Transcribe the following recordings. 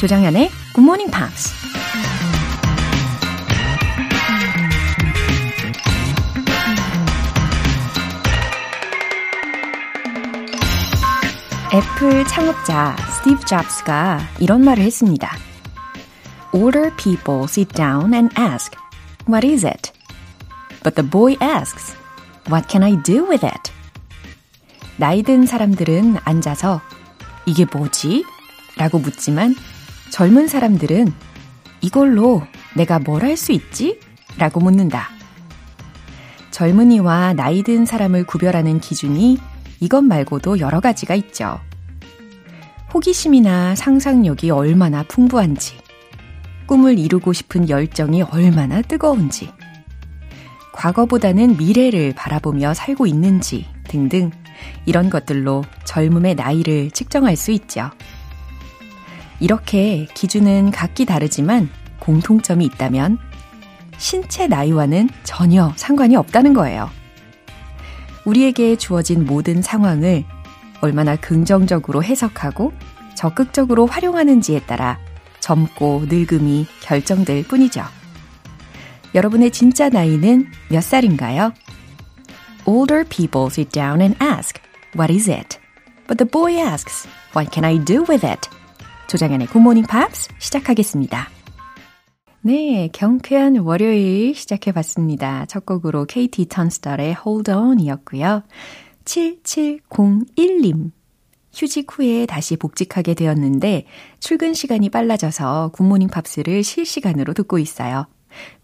조장현의 Good Morning Pops. 애플 창업자 스티브 잡스가 이런 말을 했습니다. Older people sit down and ask, What is it? But the boy asks, What can I do with it? 나이 든 사람들은 앉아서 이게 뭐지? 라고 묻지만 젊은 사람들은 이걸로 내가 뭘 할 수 있지? 라고 묻는다. 젊은이와 나이 든 사람을 구별하는 기준이 이것 말고도 여러 가지가 있죠. 호기심이나 상상력이 얼마나 풍부한지, 꿈을 이루고 싶은 열정이 얼마나 뜨거운지, 과거보다는 미래를 바라보며 살고 있는지 등등 이런 것들로 젊음의 나이를 측정할 수 있죠. 이렇게 기준은 각기 다르지만 공통점이 있다면 신체 나이와는 전혀 상관이 없다는 거예요. 우리에게 주어진 모든 상황을 얼마나 긍정적으로 해석하고 적극적으로 활용하는지에 따라 젊고 늙음이 결정될 뿐이죠. 여러분의 진짜 나이는 몇 살인가요? Older people sit down and ask, What is it? But the boy asks, What can I do with it? 조장현의 Morning Pops 시작하겠습니다. 네, 경쾌한 월요일 시작해봤습니다. 첫 곡으로 KT 턴스tar의 Hold On 이었고요. 7701님. 휴직 후에 다시 복직하게 되었는데 출근 시간이 빨라져서 굿모닝 팝스를 실시간으로 듣고 있어요.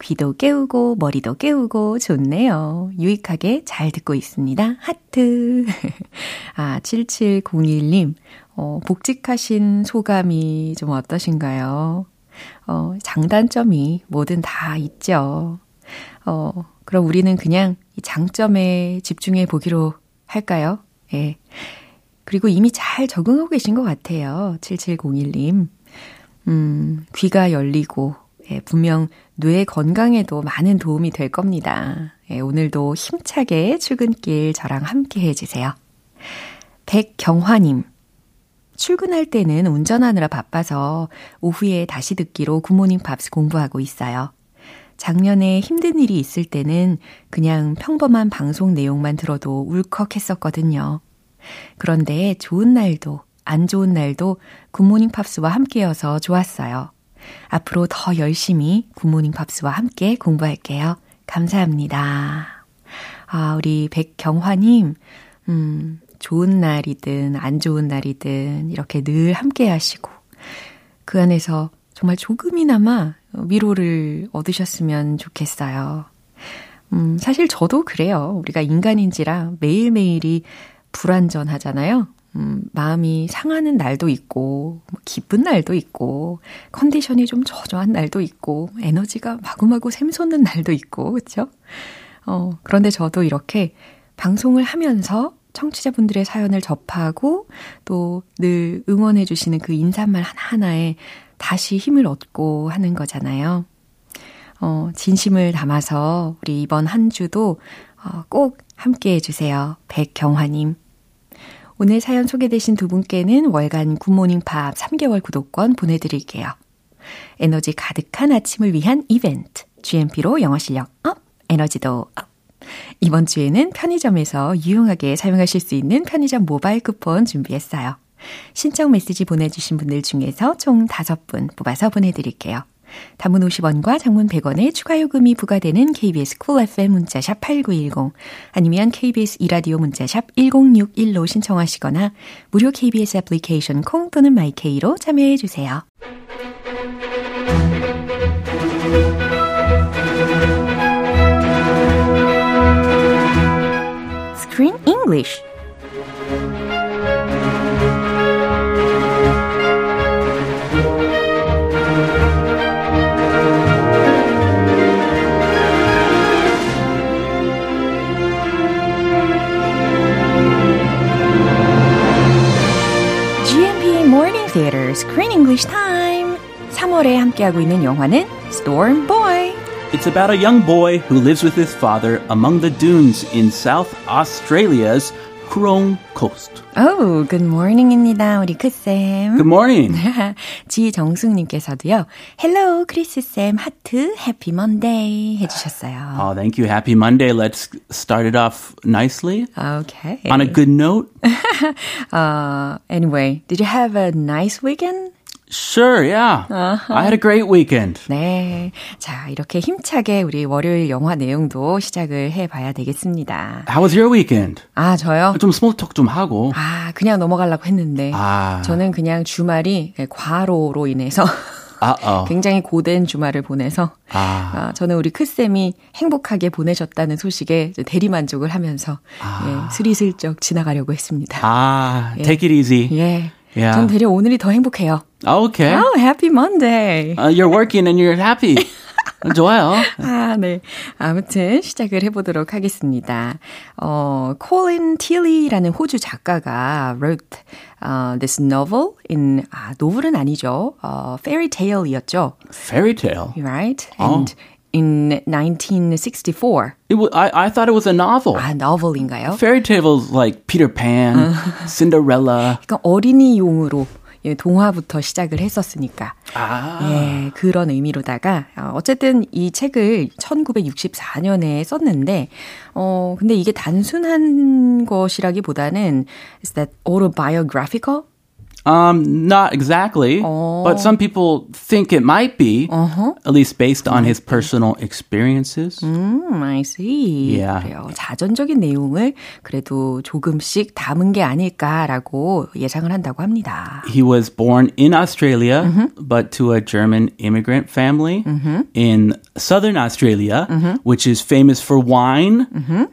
귀도 깨우고 머리도 깨우고 좋네요. 유익하게 잘 듣고 있습니다. 하트. 아, 7701님. 어, 복직하신 소감이 좀 어떠신가요? 어, 장단점이 뭐든 다 있죠. 어, 그럼 우리는 그냥 이 장점에 집중해 보기로 할까요? 예. 그리고 이미 잘 적응하고 계신 것 같아요. 7701님. 음, 귀가 열리고, 예, 분명 뇌 건강에도 많은 도움이 될 겁니다. 예, 오늘도 힘차게 출근길 저랑 함께 해주세요. 백경화님. 출근할 때는 운전하느라 바빠서 오후에 다시 듣기로 굿모닝 팝스 공부하고 있어요. 작년에 힘든 일이 있을 때는 그냥 평범한 방송 내용만 들어도 울컥했었거든요. 그런데 좋은 날도 안 좋은 날도 굿모닝 팝스와 함께여서 좋았어요. 앞으로 더 열심히 굿모닝 팝스와 함께 공부할게요. 감사합니다. 아, 우리 백경화님, 음, 좋은 날이든 안 좋은 날이든 이렇게 늘 함께 하시고 그 안에서 정말 조금이나마 위로를 얻으셨으면 좋겠어요. 음, 사실 저도 그래요. 우리가 인간인지라 매일매일이 불완전하잖아요. 음, 마음이 상하는 날도 있고, 뭐 기쁜 날도 있고, 컨디션이 좀 저조한 날도 있고, 에너지가 마구마구 샘솟는 날도 있고, 그쵸? 어, 그런데 저도 이렇게 방송을 하면서 청취자분들의 사연을 접하고 또 늘 응원해주시는 그 인사말 하나하나에 다시 힘을 얻고 하는 거잖아요. 어, 진심을 담아서 우리 이번 한 주도 어, 꼭 함께 해주세요. 백경화님. 오늘 사연 소개되신 두 분께는 월간 Good Morning Pops 3개월 구독권 보내드릴게요. 에너지 가득한 아침을 위한 이벤트. GMP로 영어 실력 up, 에너지도 up. 이번 주에는 편의점에서 유용하게 사용하실 수 있는 편의점 모바일 쿠폰 준비했어요. 신청 메시지 보내주신 분들 중에서 총 5분 뽑아서 보내드릴게요. 단문 50원과 장문 100원의 추가 요금이 부과되는 KBS Cool FM 문자샵 8910 아니면 KBS 2라디오 문자샵 1061로 신청하시거나 무료 KBS 애플리케이션 콩 또는 my K로 참여해 주세요. English Theater Screen English Time. 3월에 함께하고 있는 영화는 Storm Boy. It's about a young boy who lives with his father among the dunes in South Australia's Kurong Coast. Oh, good morning입니다. 우리 크쌤. Good morning. 지정숙님께서도요. Hello, 크리스쌤. 하트, Happy Monday 해주셨어요. Oh, thank you. Happy Monday. Let's start it off nicely. Okay. On a good note. uh, anyway, did you have a nice weekend? Sure, yeah. Uh-huh. I had a great weekend. 네. 자, 이렇게 힘차게 우리 월요일 영화 내용도 시작을 해 봐야 되겠습니다. How was your weekend? 아, 저요? 좀 small talk 좀 하고. 아, 그냥 넘어가려고 했는데. 아. 저는 그냥 주말이 과로로 인해서 Uh-oh. 굉장히 고된 주말을 보내서 아. 아, 저는 우리 크쌤이 행복하게 보내셨다는 소식에 대리 만족을 하면서 아. 예, 스리슬쩍 지나가려고 했습니다. 아, 예. take it easy. 예. Yeah. 전 되려 오늘이 더 행복해요. Okay. Oh, happy Monday. Uh, you're working and you're happy. 좋아요. 아, 네. 아무튼 시작을 해보도록 하겠습니다. 어, Colin Tilley라는 호주 작가가 wrote uh, this novel in 아, 노블은 아니죠. 어, fairy tale이었죠. Fairy tale. Right? And oh. In 1964. It was, I, I thought it was a novel. 아, novel인가요? Fairy tales like Peter Pan, Cinderella. 그러니까 어린이용으로 예, 동화부터 시작을 했었으니까. 아. 예, 그런 의미로다가 어쨌든 이 책을 1964년에 썼는데 어 근데 이게 단순한 것이라기보다는 is that autobiographical? Um, not exactly, oh. but some people think it might be, uh-huh. at least based on his personal experiences. Mm, I see. Yeah. 그래요. 자전적인 내용을 그래도 조금씩 담은 게 아닐까라고 예상을 한다고 합니다. He was born in Australia, mm-hmm. but to a German immigrant family mm-hmm. in southern Australia, mm-hmm. which is famous for wine.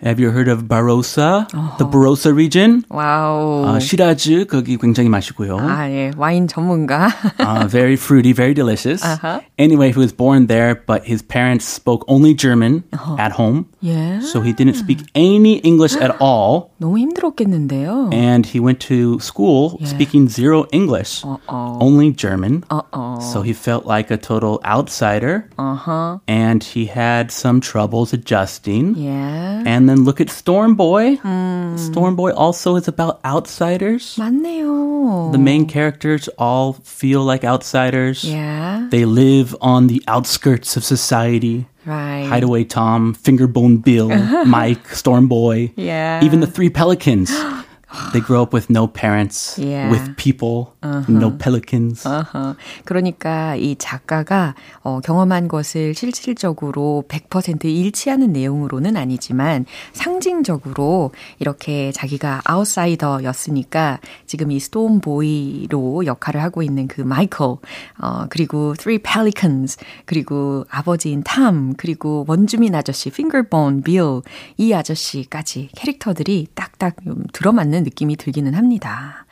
Have you heard of Barossa, uh-huh. the Barossa region? 와우. Wow. 어, 시라즈 거기 굉장히 맛있고요. 아, 예. 와인 전문가. uh, very fruity, very delicious. Uh-huh. Anyway, he was born there, but his parents spoke only German uh-huh. at home. Yeah. So he didn't speak any English at all. 너무 힘들었겠는데요. And he went to school yeah. speaking zero English, Uh-oh. only German. Uh-oh. So he felt like a total outsider. Uh-huh. And he had some troubles adjusting. Yeah. And then look at Storm Boy. Mm. Storm Boy also is about outsiders. 맞네요. The main characters all feel like outsiders. Yeah. They live on the outskirts of society. Right. Hideaway Tom, Fingerbone Bill, Mike, Storm Boy. Yeah. Even the three pelicans. They grow up with no parents, yeah. with people, uh-huh. no pelicans. Uh-huh. 그러니까 이 작가가 어, 경험한 것을 실질적으로 100% 일치하는 내용으로는 아니지만 상징적으로 이렇게 자기가 아웃사이더였으니까 지금 이 스톰 보이로 역할을 하고 있는 그 마이클, 어, 그리고 Three Pelicans, 그리고 아버지인 탐, 그리고 원주민 아저씨 핑거본 빌, 이 아저씨까지 캐릭터들이 딱딱 들어맞 는 느낌이 들기는 합니다.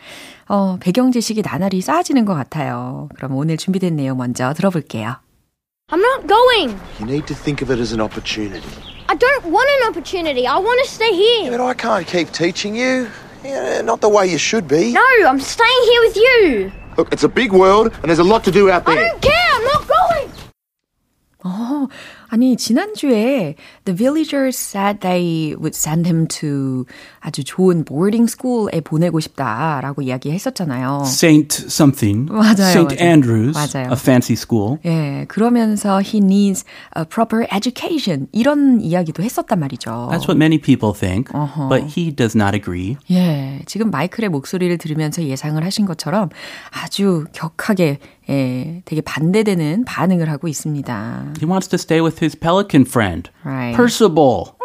어, 배경 지식이 나날이 쌓아지는 것 같아요. 그럼 오늘 준비된 내용 먼저 들어볼게요. I'm not going. You need to think of it as an opportunity. I don't want an opportunity. I want to stay here. Yeah, but I can't keep teaching you. Yeah, not the way you should be. No, I'm staying here with you. Look, it's a big world and there's a lot to do out there. I don't care. I'm not going. 어, 아니, 지난주에 The Villagers said they would send him to 아주 좋은 boarding school에 보내고 싶다라고 이야기했었잖아요. Saint something. 맞아요. Saint 맞아요. Andrews. 맞아요. A fancy school. 예, 그러면서 he needs a proper education. 이런 이야기도 했었단 말이죠. That's what many people think, uh-huh. but he does not agree. 예, 지금 마이클의 목소리를 들으면서 예상을 하신 것처럼 아주 격하게 예, 되게 반대되는 반응을 하고 있습니다. He wants to stay with his pelican friend, Right. Percival.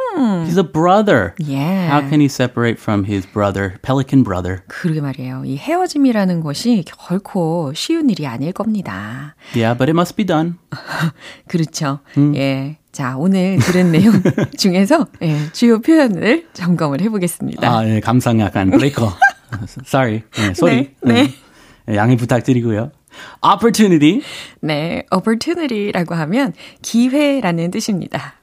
He's a brother. Yeah. How can he separate from his brother, pelican brother? 그러게 말이에요. 이 헤어짐이라는 것이 결코 쉬운 일이 아닐 겁니다. Yeah, but it must be done. 그렇죠. 예. 자, 오늘 들은 내용 중에서 예, 주요 표현을 점검을 해보겠습니다. 아, 예, 감상 약간 브레이커. Sorry. 네, 소리. 네, 네. 양해 부탁드리고요. Opportunity. 네, opportunity라고 하면 기회라는 뜻입니다.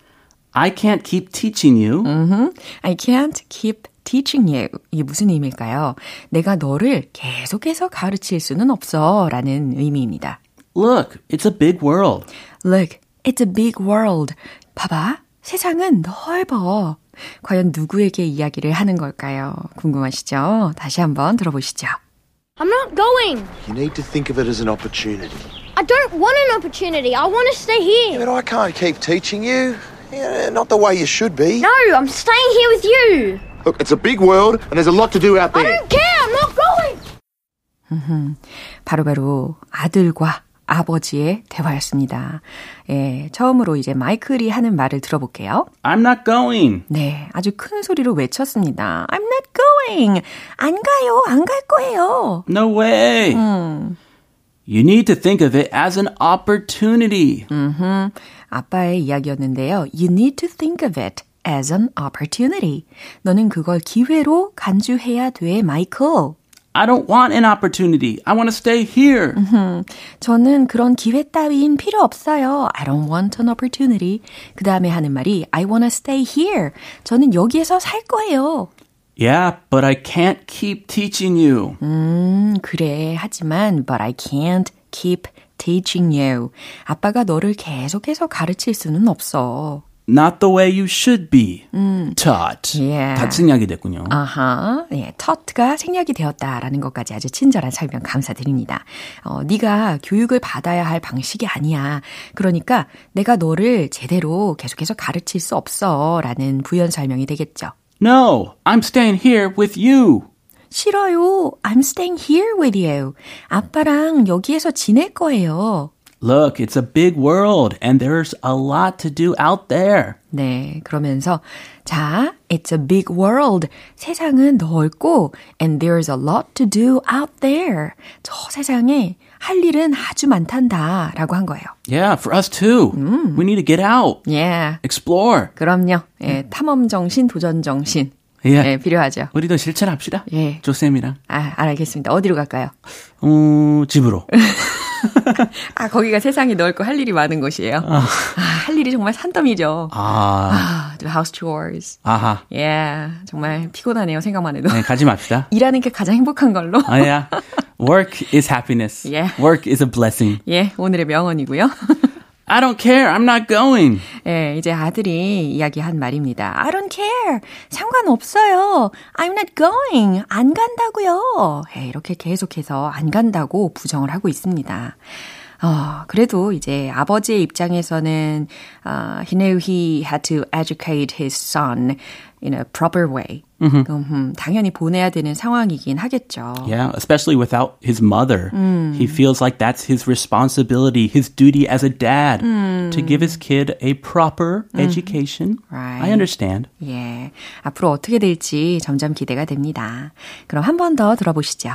I can't keep teaching you. Mm-hmm. I can't keep teaching you. 이게 무슨 의미일까요? 내가 너를 계속해서 가르칠 수는 없어 라는 의미입니다. Look, it's a big world. Look, it's a big world. 봐봐, 세상은 넓어. 과연 누구에게 이야기를 하는 걸까요? 궁금하시죠? 다시 한번 들어보시죠. I'm not going. You need to think of it as an opportunity. I don't want an opportunity. I want to stay here. But I can't keep teaching you. Yeah, not the way you should be. No, I'm staying here with you. Look, it's a big world and there's a lot to do out I there. don't care. I'm not going. 바로바로 아들과 아버지의 대화였습니다. 예, 처음으로 이제 마이클이 하는 말을 들어볼게요. I'm not going. 네, 아주 큰 소리로 외쳤습니다. I'm not going. 안 가요. 안 갈 거예요. No way. You need to think of it as an opportunity. 아빠의 이야기였는데요. You need to think of it as an opportunity. 너는 그걸 기회로 간주해야 돼, 마이클. I don't want an opportunity. I want to stay here. 저는 그런 기회 따윈 필요 없어요. I don't want an opportunity. 그 다음에 하는 말이 I wanna stay here. 저는 여기에서 살 거예요. Yeah, but I can't keep teaching you. 음, 그래. 하지만 but I can't keep teaching you. 아빠가 너를 계속해서 가르칠 수는 없어. Not the way you should be taught. Yeah. 다 생략이 됐군요. 아하, 예, taught,가 생략이 되었다라는 것까지 아주 친절한 설명 감사드립니다. 어, 네가 교육을 받아야 할 방식이 아니야. 그러니까 내가 너를 제대로 계속해서 가르칠 수 없어라는 부연 설명이 되겠죠. No, I'm staying here with you. 싫어요. I'm staying here with you. 아빠랑 여기에서 지낼 거예요. Look, it's a big world and there's a lot to do out there. 네, 그러면서 자, it's a big world. 세상은 넓고 and there's a lot to do out there. 저 세상에 할 일은 아주 많단다 라고 한 거예요. Yeah, for us too. We need to get out, Yeah. explore. 그럼요. 예, 탐험 정신, 도전 정신. 예. 예, 필요하죠. 우리도 실천합시다. 예. 조쌤이랑. 아, 알겠습니다. 어디로 갈까요? 어, 집으로. 아, 거기가 세상이 넓고 할 일이 많은 곳이에요. 아, 할 일이 정말 산더미죠. 아, 아, the house chores. 아하. 예, 정말 피곤하네요. 생각만 해도. 네, 가지 맙시다. 일하는 게 가장 행복한 걸로. 아, yeah. Work is happiness. Yeah. Work is a blessing. 예, 오늘의 명언이고요. I don't care. I'm not going. 예, 이제 아들이 이야기한 말입니다. I don't care. 상관없어요. I'm not going. 안 간다고요. 예, 이렇게 계속해서 안 간다고 부정을 하고 있습니다. 어, 그래도 이제 아버지의 입장에서는 uh, he knew he had to educate his son in a proper way. 음, 당연히 보내야 되는 상황이긴 하겠죠. Yeah, especially without his mother. He feels like that's his responsibility, his duty as a dad to give his kid a proper education. Right. I understand. 예, 앞으로 어떻게 될지 점점 기대가 됩니다. 그럼 한 번 더 들어보시죠.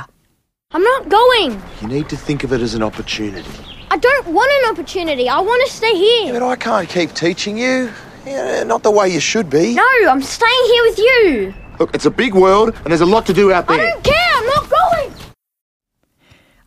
I'm not going. You need to think of it as an opportunity. I don't want an opportunity. I want to stay here. But I can't keep teaching you. Yeah, not the way you should be. No, I'm staying here with you. Look, it's a big world and there's a lot to do out I there. don't care. I'm not going.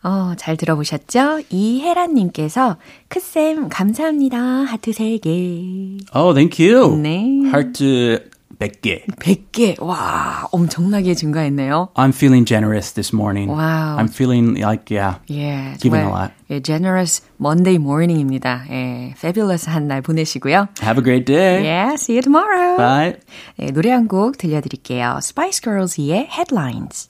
어, 잘 들어보셨죠? 이혜란님께서 크쌤 감사합니다. 하트 3개. Oh, thank you. 네. Heart 100개. 100개. 와, 엄청나게 증가했네요. I'm feeling generous this morning. Wow. I'm feeling like, yeah. 예, Giving 정말 a lot. 예, generous Monday morning입니다. 예, fabulous 한 날 보내시고요. Have a great day. Yeah, see you tomorrow. Bye. 예, 노래 한 곡 들려 드릴게요. Spice Girls의 Headlines.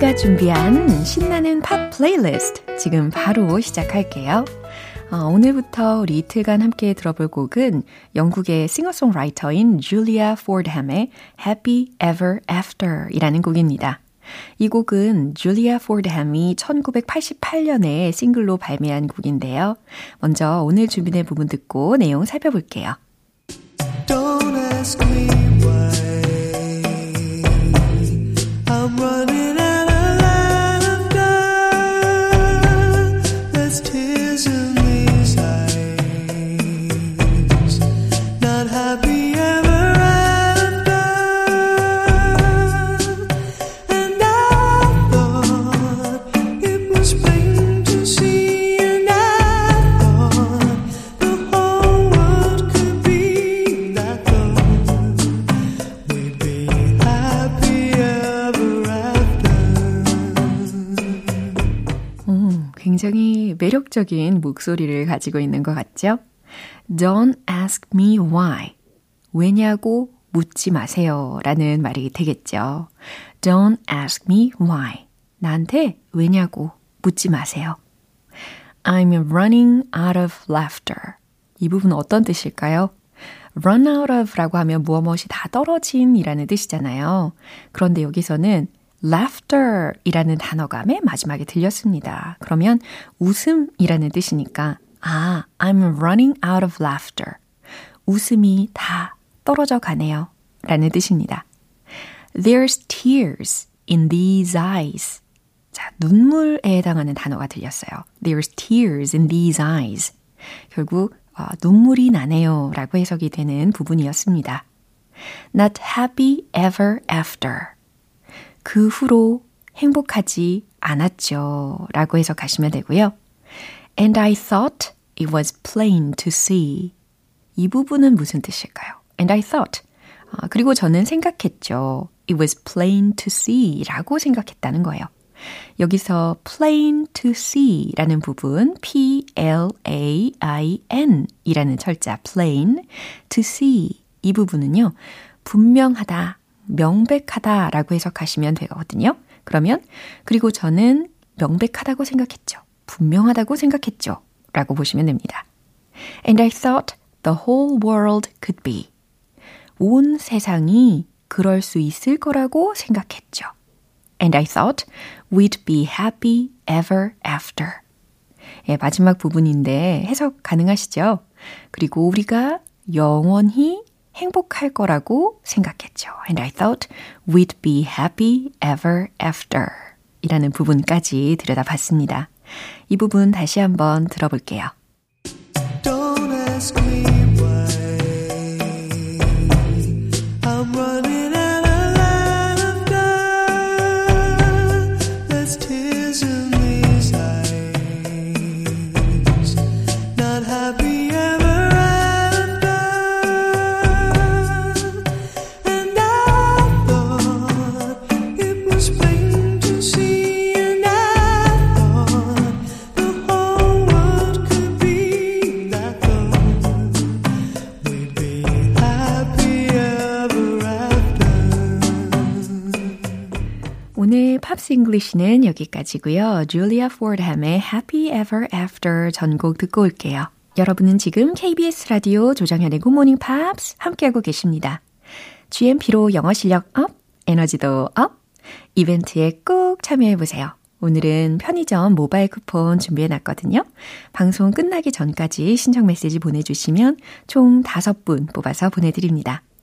GMP가 준비한 신나는 팝 플레이리스트 지금 바로 시작할게요. 어, 오늘부터 우리 이틀간 함께 들어볼 곡은 영국의 싱어송라이터인 줄리아 포드햄의 Happy Ever After 이라는 곡입니다. 이 곡은 줄리아 포드햄이 1988년에 싱글로 발매한 곡인데요. 먼저 오늘 준비된 부분 듣고 내용 살펴볼게요. Don't ask me 목소리를 가지고 있는 것 같죠? Don't ask me why. 왜냐고 묻지 마세요. 라는 말이 되겠죠. Don't ask me why. 나한테 왜냐고 묻지 마세요. I'm running out of laughter. 이 부분 어떤 뜻일까요? run out of라고 하면 무엇 무엇이 다 떨어짐이라는 뜻이잖아요. 그런데 여기서는 laughter 이라는 단어가 맨 마지막에 들렸습니다. 그러면 웃음이라는 뜻이니까, 아, I'm running out of laughter. 웃음이 다 떨어져 가네요. 라는 뜻입니다. There's tears in these eyes. 자, 눈물에 해당하는 단어가 들렸어요. There's tears in these eyes. 결국 어, 눈물이 나네요 라고 해석이 되는 부분이었습니다. Not happy ever after. 그 후로 행복하지 않았죠 라고 해석하시면 되고요. And I thought it was plain to see. 이 부분은 무슨 뜻일까요? And I thought. 아, 그리고 저는 생각했죠. It was plain to see 라고 생각했다는 거예요. 여기서 plain to see 라는 부분, P-L-A-I-N 이라는 철자, plain to see 이 부분은요, 분명하다, 명백하다 라고 해석하시면 되거든요. 그러면, 그리고 저는 명백하다고 생각했죠. 분명하다고 생각했죠. 라고 보시면 됩니다. And I thought the whole world could be. 온 세상이 그럴 수 있을 거라고 생각했죠. And I thought we'd be happy ever after. 예, 마지막 부분인데 해석 가능하시죠? 그리고 우리가 영원히 행복할 거라고 생각했죠. And I thought we'd be happy ever after. 이라는 부분까지 들여다봤습니다. 이 부분 다시 한번 들어볼게요. English는 여기까지고요. 줄리아 포드햄의 Happy Ever After 전곡 듣고 올게요. 여러분은 지금 KBS 라디오 조정현의 Good Morning Pops 함께하고 계십니다. GMP로 영어 실력 up, 에너지도 up, 이벤트에 꼭 참여해보세요. 오늘은 편의점 모바일 쿠폰 준비해놨거든요. 방송 끝나기 전까지 신청 메시지 보내주시면 총 5분 뽑아서 보내드립니다.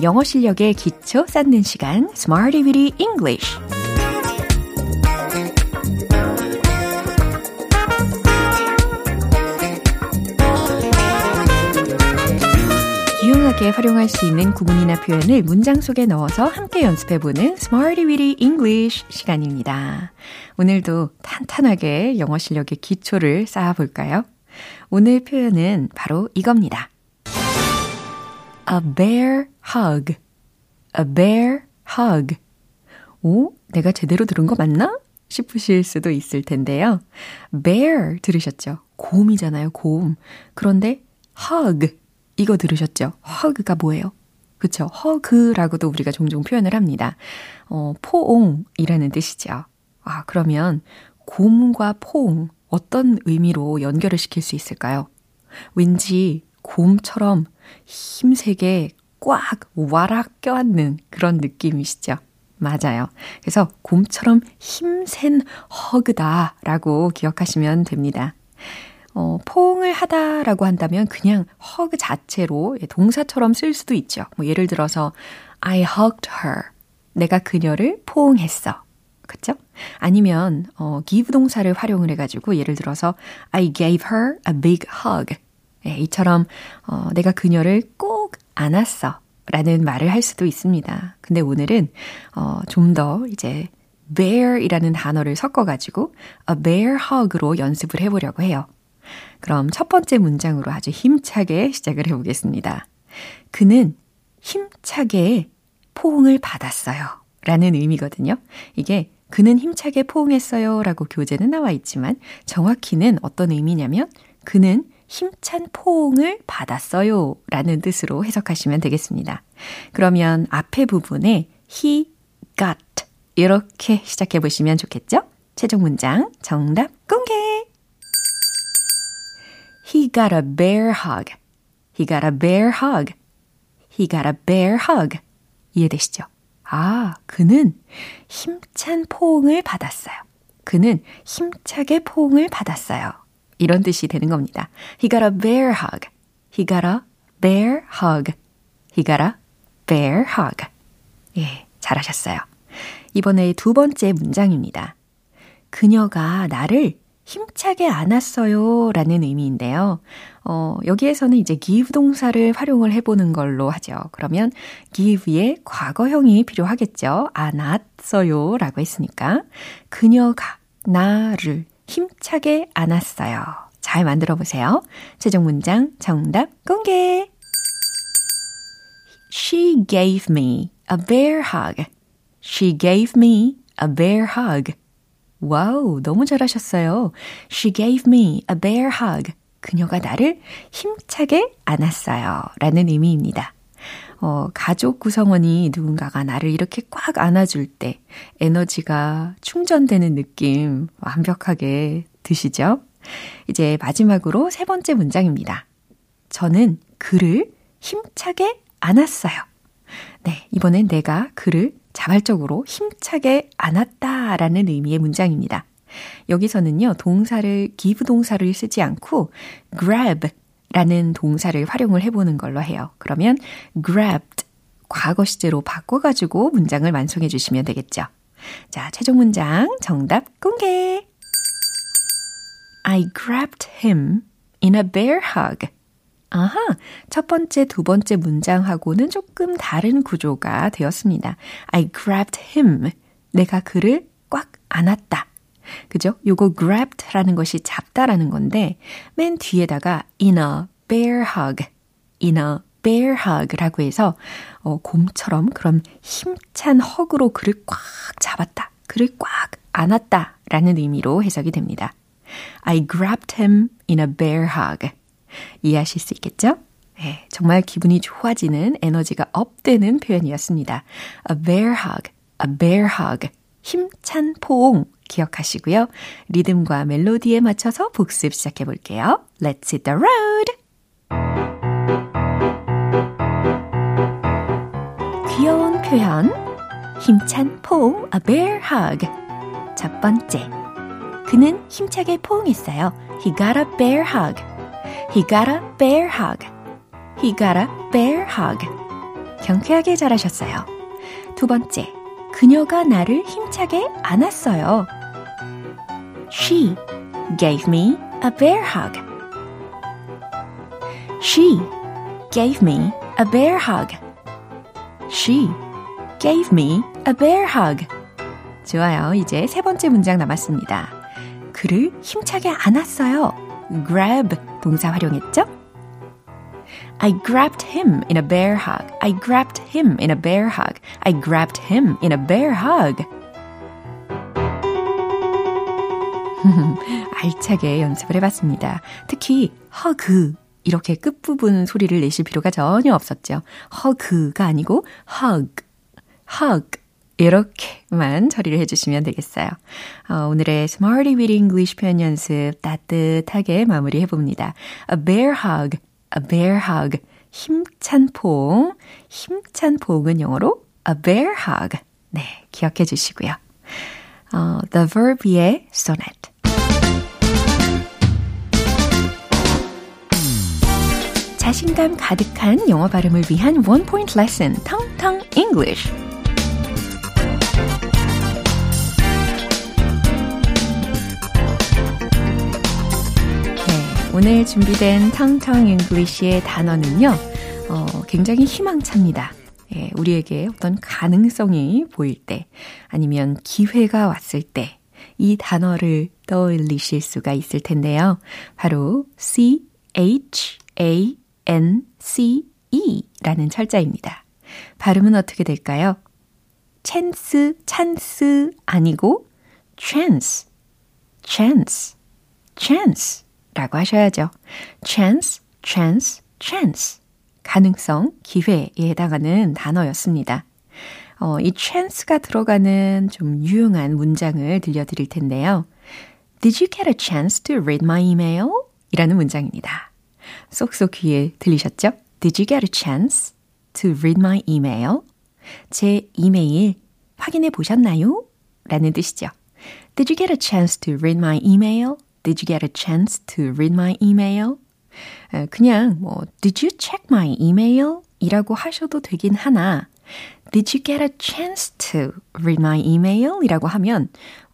영어 실력의 기초 쌓는 시간 Smarty Weedy English 유용하게 활용할 수 있는 구문이나 표현을 문장 속에 넣어서 함께 연습해보는 Smarty Weedy English 시간입니다. 오늘도 탄탄하게 영어 실력의 기초를 쌓아볼까요? 오늘 표현은 바로 이겁니다. A bear hug. a bear hug. 오, 내가 제대로 들은 거 맞나? 싶으실 수도 있을 텐데요. bear 들으셨죠? 곰이잖아요, 곰. 그런데 hug 이거 들으셨죠? hug가 뭐예요? 그쵸? hug라고도 우리가 종종 표현을 합니다. 어, 포옹이라는 뜻이죠. 아, 그러면 곰과 포옹 어떤 의미로 연결을 시킬 수 있을까요? 왠지 곰처럼 힘세게 꽉 와락 껴안는 그런 느낌이시죠? 맞아요. 그래서 곰처럼 힘센 허그다라고 기억하시면 됩니다. 어, 포옹을 하다라고 한다면 그냥 허그 자체로 동사처럼 쓸 수도 있죠. 뭐 예를 들어서 I hugged her. 내가 그녀를 포옹했어. 그쵸? 아니면 어, give 동사를 활용을 해가지고 예를 들어서 I gave her a big hug. 예, 이처럼 어, 내가 그녀를 꼭 안았어. 라는 말을 할 수도 있습니다. 근데 오늘은 어, 좀 더 이제 bear이라는 단어를 섞어가지고 a bear hug로 연습을 해보려고 해요. 그럼 첫 번째 문장으로 아주 힘차게 시작을 해보겠습니다. 그는 힘차게 포옹을 받았어요. 라는 의미거든요. 이게 그는 힘차게 포옹했어요. 라고 교재는 나와 있지만 정확히는 어떤 의미냐면 그는 힘찬 포옹을 받았어요. 라는 뜻으로 해석하시면 되겠습니다. 그러면 앞에 부분에 he got 이렇게 시작해 보시면 좋겠죠? 최종 문장 정답 공개! He got a bear hug. He got a bear hug. He got a bear hug. 이해되시죠? 아, 그는 힘찬 포옹을 받았어요. 그는 힘차게 포옹을 받았어요. 이런 뜻이 되는 겁니다. He got a bear hug. He got a bear hug. He got a bear hug. 예, 잘하셨어요. 이번에 두 번째 문장입니다. 그녀가 나를 힘차게 안았어요. 라는 의미인데요. 어, 여기에서는 이제 give 동사를 활용을 해보는 걸로 하죠. 그러면 give의 과거형이 필요하겠죠. 안았어요. 라고 했으니까. 그녀가 나를 힘차게 안았어요. 잘 만들어 보세요. 최종 문장 정답 공개! She gave me a bear hug. She gave me a bear hug. 와우, 너무 잘하셨어요. She gave me a bear hug. 그녀가 나를 힘차게 안았어요. 라는 의미입니다. 어, 가족 구성원이 누군가가 나를 이렇게 꽉 안아줄 때 에너지가 충전되는 느낌 완벽하게 드시죠? 이제 마지막으로 세 번째 문장입니다. 저는 그를 힘차게 안았어요. 네, 이번엔 내가 그를 자발적으로 힘차게 안았다라는 의미의 문장입니다. 여기서는요, 동사를, give 동사를 쓰지 않고 grab 라는 동사를 활용을 해보는 걸로 해요. 그러면 grabbed 과거 시제로 바꿔가지고 문장을 완성해 주시면 되겠죠. 자, 최종 문장 정답 공개! I grabbed him in a bear hug. 아하, 첫 번째, 두 번째 문장하고는 조금 다른 구조가 되었습니다. I grabbed him. 내가 그를 꽉 안았다. 그죠? 요거 grabbed라는 것이 잡다라는 건데 맨 뒤에다가 in a bear hug, in a bear hug라고 해서 어, 곰처럼 그런 힘찬 허그로 그를 꽉 잡았다. 그를 꽉 안았다라는 의미로 해석이 됩니다. I grabbed him in a bear hug. 이해하실 수 있겠죠? 네, 정말 기분이 좋아지는 에너지가 업되는 표현이었습니다. A bear hug, a bear hug. 힘찬 포옹 기억하시고요. 리듬과 멜로디에 맞춰서 복습 시작해 볼게요. Let's hit the road! 귀여운 표현. 힘찬 포옹, a bear hug. 첫 번째. 그는 힘차게 포옹했어요. He got a bear hug. He got a bear hug. He got a bear hug. 경쾌하게 잘하셨어요. 두 번째. 그녀가 나를 힘차게 안았어요. She gave me a bear hug. She gave me a bear hug. She gave me a bear hug. 좋아요. 이제 세 번째 문장 남았습니다. 그를 힘차게 안았어요. grab 동사 활용했죠? I grabbed him in a bear hug. I grabbed him in a bear hug. I grabbed him in a bear hug. 알차게 연습을 해봤습니다. 특히 hug 이렇게 끝부분 소리를 내실 필요가 전혀 없었죠. hug가 아니고 hug, hug 이렇게만 처리를 해주시면 되겠어요. 어, 오늘의 Smarty with English 표현 연습 따뜻하게 마무리해봅니다. A bear hug, a bear hug. 힘찬 포옹, 힘찬 포옹은 영어로 a bear hug. 네, 기억해 주시고요. 어, The Verb의 Sonnet. 자신감 가득한 영어 발음을 위한 one point 레슨, Tongue Tongue English. 오늘 준비된 Tongue Tongue English의 단어는요, 어, 굉장히 희망찹니다. 예, 우리에게 어떤 가능성이 보일 때, 아니면 기회가 왔을 때, 이 단어를 떠올리실 수가 있을 텐데요. 바로 C, H, A, N, C, E 라는 철자입니다. 발음은 어떻게 될까요? 찬스, 찬스 아니고 chance, chance, chance 라고 하셔야죠. chance, chance, chance. 가능성, 기회에 해당하는 단어였습니다. 어, 이 chance가 들어가는 좀 유용한 문장을 들려드릴 텐데요. Did you get a chance to read my email? 이라는 문장입니다. 쏙쏙 귀에 들리셨죠? Did you get a chance to read my email? 제 이메일 확인해 보셨나요? 라는 뜻이죠. Did you get a chance to read my email? Did you get a chance to read my email? 그냥 뭐 Did you check my email? 이라고 하셔도 되긴 하나 Did you get a chance to read my email? 이라고 하면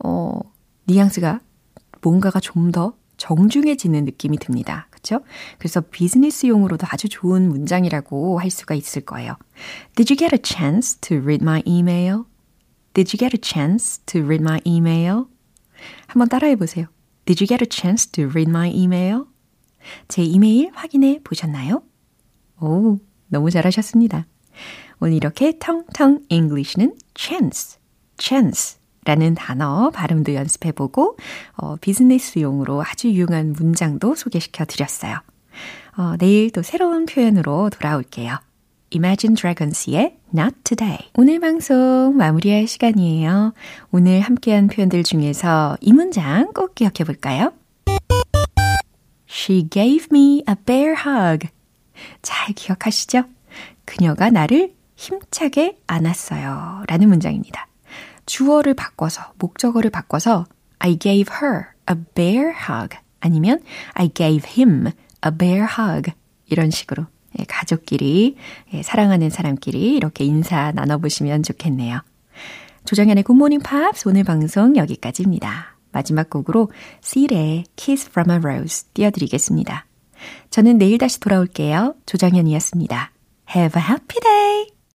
어, 뉘앙스가 뭔가가 좀 더 정중해지는 느낌이 듭니다. 그렇죠? 그래서 비즈니스용으로도 아주 좋은 문장이라고 할 수가 있을 거예요. Did you get a chance to read my email? Did you get a chance to read my email? 한번 따라해 보세요. Did you get a chance to read my email? 제 이메일 확인해 보셨나요? 오, 너무 잘하셨습니다. 오늘 이렇게 텅텅 English는 chance, chance 라는 단어 발음도 연습해보고 어, 비즈니스용으로 아주 유용한 문장도 소개시켜 드렸어요. 어, 내일 또 새로운 표현으로 돌아올게요. Imagine Dragons의 Not Today. 오늘 방송 마무리할 시간이에요. 오늘 함께한 표현들 중에서 이 문장 꼭 기억해 볼까요? She gave me a bear hug. 잘 기억하시죠? 그녀가 나를 힘차게 안았어요. 라는 문장입니다. 주어를 바꿔서, 목적어를 바꿔서 I gave her a bear hug 아니면 I gave him a bear hug 이런 식으로 가족끼리, 사랑하는 사람끼리 이렇게 인사 나눠보시면 좋겠네요. 조정현의 굿모닝 팝스 오늘 방송 여기까지입니다. 마지막 곡으로 Seal의 Kiss from a Rose 띄워드리겠습니다. 저는 내일 다시 돌아올게요. 조정현이었습니다. Have a happy day!